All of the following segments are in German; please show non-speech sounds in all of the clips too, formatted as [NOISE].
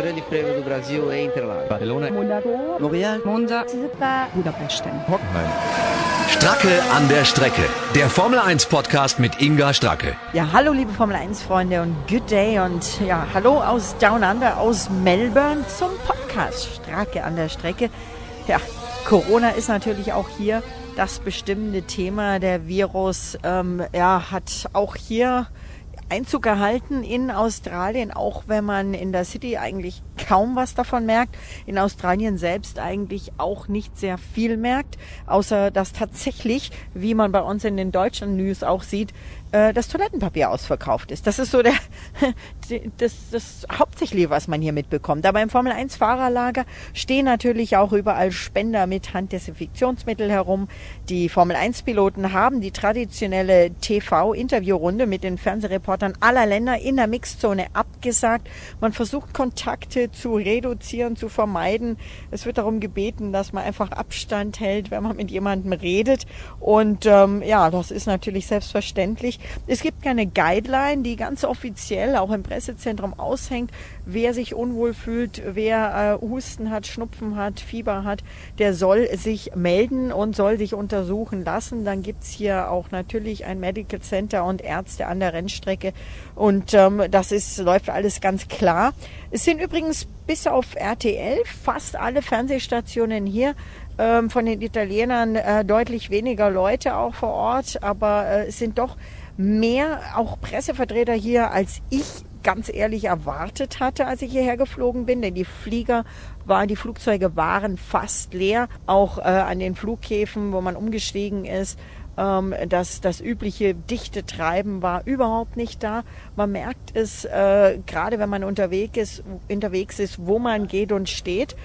Grande Prêmio do Brasil em Interlagos. Barcelona. Monaco. Montreal. Monza. Budapest. Hockenheim. Stracke an der Strecke. Der Formel 1 Podcast mit Inga Stracke. Ja, hallo liebe Formel 1 Freunde und good day und ja, hallo aus Down Under, aus Melbourne zum Podcast Stracke an der Strecke. Ja, Corona ist natürlich auch hier das bestimmende Thema. Der Virus ähm, ja, hat auch hier Einzug gehalten in Australien, auch wenn man in der City eigentlich kaum was davon merkt, in Australien selbst eigentlich auch nicht sehr viel merkt, außer dass tatsächlich, wie man bei uns in den deutschen News auch sieht, äh, das Toilettenpapier ausverkauft ist. Das ist so der, [LAUGHS] das, das Hauptsächliche, was man hier mitbekommt. Aber im Formel 1 Fahrerlager stehen natürlich auch überall Spender mit Handdesinfektionsmittel herum. Die Formel 1 Piloten haben die traditionelle TV-Interviewrunde mit den Fernsehreportern aller Länder in der Mixzone abgesagt. Man versucht Kontakte zu reduzieren, zu vermeiden. Es wird darum gebeten, dass man einfach Abstand hält, wenn man mit jemandem redet. Und ähm, ja, das ist natürlich selbstverständlich. Es gibt keine Guideline, die ganz offiziell auch im Pressezentrum aushängt. Wer sich unwohl fühlt, wer äh, Husten hat, Schnupfen hat, Fieber hat, der soll sich melden und soll sich untersuchen lassen. Dann gibt's hier auch natürlich ein Medical Center und Ärzte an der Rennstrecke. Und ähm, das ist, läuft alles ganz klar. Es sind übrigens bis auf RTL fast alle Fernsehstationen hier ähm, von den Italienern äh, deutlich weniger Leute auch vor Ort, aber äh, es sind doch mehr auch Pressevertreter hier, als ich ganz ehrlich erwartet hatte, als ich hierher geflogen bin, denn die Flieger waren, die Flugzeuge waren fast leer, auch äh, an den Flughäfen, wo man umgestiegen ist. Ähm, das, das übliche dichte Treiben war überhaupt nicht da. Man merkt es, äh, gerade wenn man unterwegs ist, unterwegs ist, wo man geht und steht.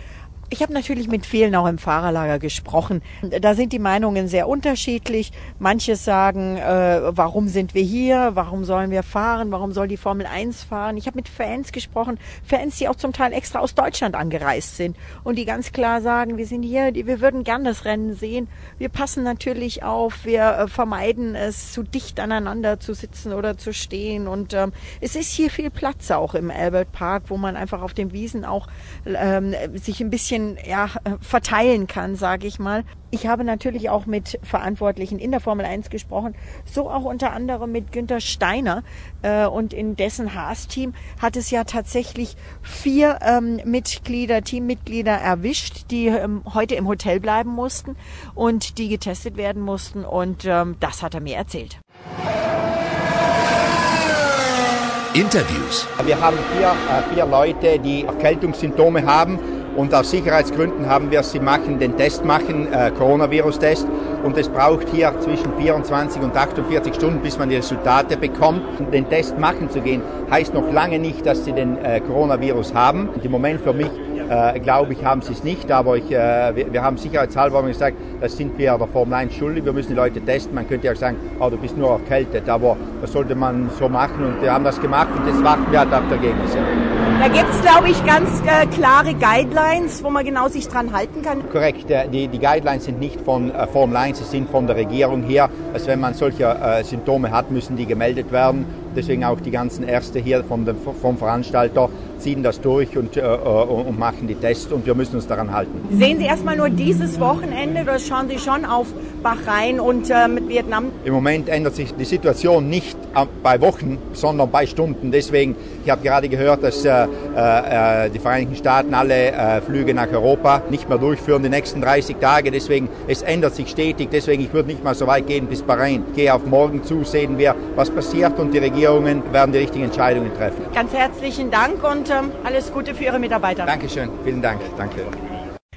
Ich habe natürlich mit vielen auch im Fahrerlager gesprochen. Da sind die Meinungen sehr unterschiedlich. Manche sagen, äh, warum sind wir hier? Warum sollen wir fahren? Warum soll die Formel 1 fahren? Ich habe mit Fans gesprochen, Fans, die auch zum Teil extra aus Deutschland angereist sind und die ganz klar sagen, wir sind hier, wir würden gern das Rennen sehen. Wir passen natürlich auf, wir äh, vermeiden es, zu dicht aneinander zu sitzen oder zu stehen. Und ähm, es ist hier viel Platz auch im Albert Park, wo man einfach auf den Wiesen auch ähm, sich ein bisschen ja, verteilen kann, sage ich mal. Ich habe natürlich auch mit Verantwortlichen in der Formel 1 gesprochen, so auch unter anderem mit Günther Steiner äh, und in dessen Haas-Team hat es ja tatsächlich vier ähm, Mitglieder, Teammitglieder erwischt, die ähm, heute im Hotel bleiben mussten und die getestet werden mussten und ähm, das hat er mir erzählt. Interviews. Wir haben hier äh, vier Leute, die Erkältungssymptome haben und aus Sicherheitsgründen haben wir sie machen, den Test machen, äh, Coronavirus-Test. Und es braucht hier zwischen 24 und 48 Stunden, bis man die Resultate bekommt. Den Test machen zu gehen, heißt noch lange nicht, dass sie den äh, Coronavirus haben. Und im Moment für mich äh, glaube ich, haben sie es nicht, aber ich, äh, wir, wir, haben sicherheitshalber gesagt, das sind wir der Formel 1 schuldig, wir müssen die Leute testen. Man könnte ja sagen, oh, du bist nur erkältet, aber das sollte man so machen und wir haben das gemacht und jetzt warten wir halt auf die Ergebnisse. Da gibt es, glaube ich, ganz äh, klare Guidelines, wo man genau sich dran halten kann. Korrekt, äh, die, die Guidelines sind nicht von äh, Formel 1, sie sind von der Regierung her. Also wenn man solche äh, Symptome hat, müssen die gemeldet werden. Deswegen auch die ganzen Ärzte hier vom, vom Veranstalter ziehen das durch und, äh, und machen die Tests und wir müssen uns daran halten. Sehen Sie erstmal nur dieses Wochenende oder schauen Sie schon auf Bahrain und äh, mit Vietnam? Im Moment ändert sich die Situation nicht bei Wochen, sondern bei Stunden. Deswegen, ich habe gerade gehört, dass äh, äh, die Vereinigten Staaten alle äh, Flüge nach Europa nicht mehr durchführen die nächsten 30 Tage. Deswegen, es ändert sich stetig. Deswegen, ich würde nicht mal so weit gehen bis Bahrain. Ich gehe auf morgen zu, sehen wir, was passiert und die Regierungen werden die richtigen Entscheidungen treffen. Ganz herzlichen Dank und ähm, alles Gute für Ihre Mitarbeiter. Dankeschön, vielen Dank. Danke.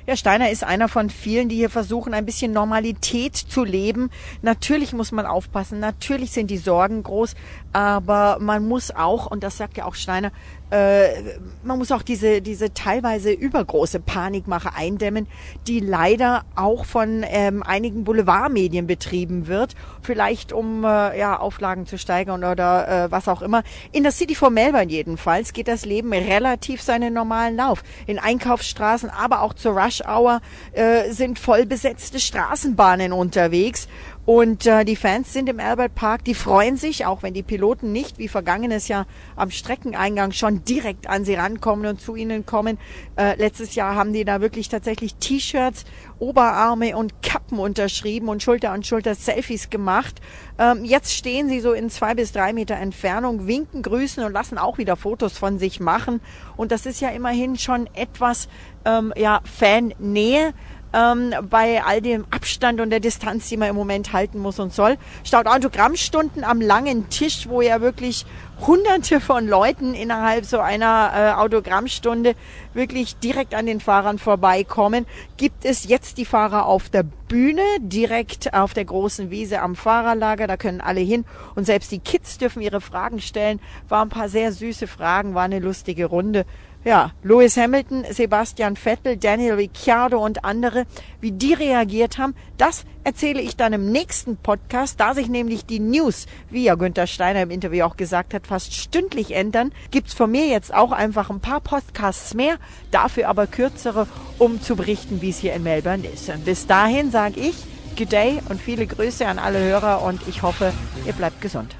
Ja, Steiner ist einer von vielen, die hier versuchen, ein bisschen Normalität zu leben. Natürlich muss man aufpassen, natürlich sind die Sorgen groß, aber man muss auch, und das sagt ja auch Steiner, äh, man muss auch diese, diese teilweise übergroße Panikmache eindämmen, die leider auch von ähm, einigen Boulevardmedien betrieben wird, vielleicht um äh, ja, Auflagen zu steigern oder äh, was auch immer. In der City von Melbourne jedenfalls geht das Leben relativ seinen normalen Lauf. In Einkaufsstraßen, aber auch zur Rush Hour äh, sind voll besetzte Straßenbahnen unterwegs Und äh, die Fans sind im Albert Park, die freuen sich, auch wenn die Piloten nicht wie vergangenes Jahr am Streckeneingang schon direkt an sie rankommen und zu ihnen kommen. Äh, letztes Jahr haben die da wirklich tatsächlich T-Shirts, Oberarme und Kappen unterschrieben und Schulter an Schulter Selfies gemacht. Ähm, jetzt stehen sie so in zwei bis drei Meter Entfernung, winken, grüßen und lassen auch wieder Fotos von sich machen. Und das ist ja immerhin schon etwas ähm, ja, Fan-Nähe ähm, bei all dem Abstand und der Distanz, die man im Moment halten muss und soll. Staut Autogrammstunden am langen Tisch, wo ja wirklich hunderte von Leuten innerhalb so einer äh, Autogrammstunde wirklich direkt an den Fahrern vorbeikommen, gibt es jetzt die Fahrer auf der Bühne, direkt auf der großen Wiese am Fahrerlager. Da können alle hin und selbst die Kids dürfen ihre Fragen stellen. War ein paar sehr süße Fragen, war eine lustige Runde. Ja, Lewis Hamilton, Sebastian Vettel, Daniel Ricciardo und andere, wie die reagiert haben, das erzähle ich dann im nächsten Podcast. Da sich nämlich die News, wie ja Günther Steiner im Interview auch gesagt hat, fast stündlich ändern, gibt's von mir jetzt auch einfach ein paar Podcasts mehr, dafür aber kürzere, um zu berichten, wie es hier in Melbourne ist. Und bis dahin sage ich Good Day und viele Grüße an alle Hörer und ich hoffe, ihr bleibt gesund.